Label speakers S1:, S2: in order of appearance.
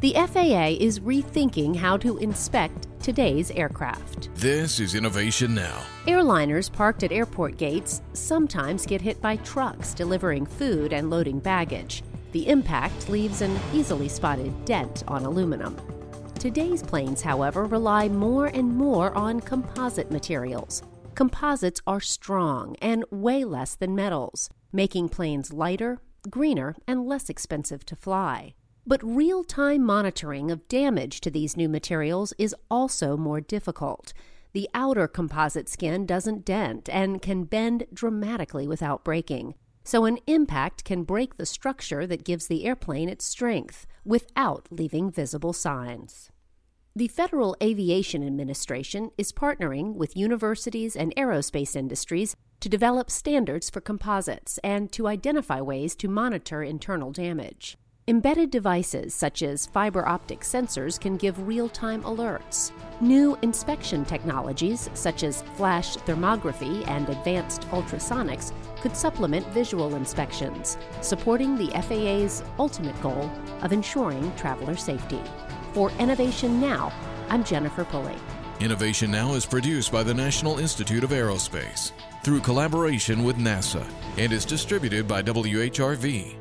S1: The FAA is rethinking how to inspect today's aircraft.
S2: This is Innovation Now.
S1: Airliners parked at airport gates sometimes get hit by trucks delivering food and loading baggage. The impact leaves an easily spotted dent on aluminum. Today's planes, however, rely more and more on composite materials. Composites are strong and weigh less than metals, making planes lighter, greener, and less expensive to fly. But real time monitoring of damage to these new materials is also more difficult. The outer composite skin doesn't dent and can bend dramatically without breaking. So, an impact can break the structure that gives the airplane its strength without leaving visible signs. The Federal Aviation Administration is partnering with universities and aerospace industries to develop standards for composites and to identify ways to monitor internal damage. Embedded devices such as fiber optic sensors can give real time alerts. New inspection technologies such as flash thermography and advanced ultrasonics could supplement visual inspections, supporting the FAA's ultimate goal of ensuring traveler safety. For Innovation Now, I'm Jennifer Pulley.
S2: Innovation Now is produced by the National Institute of Aerospace through collaboration with NASA and is distributed by WHRV.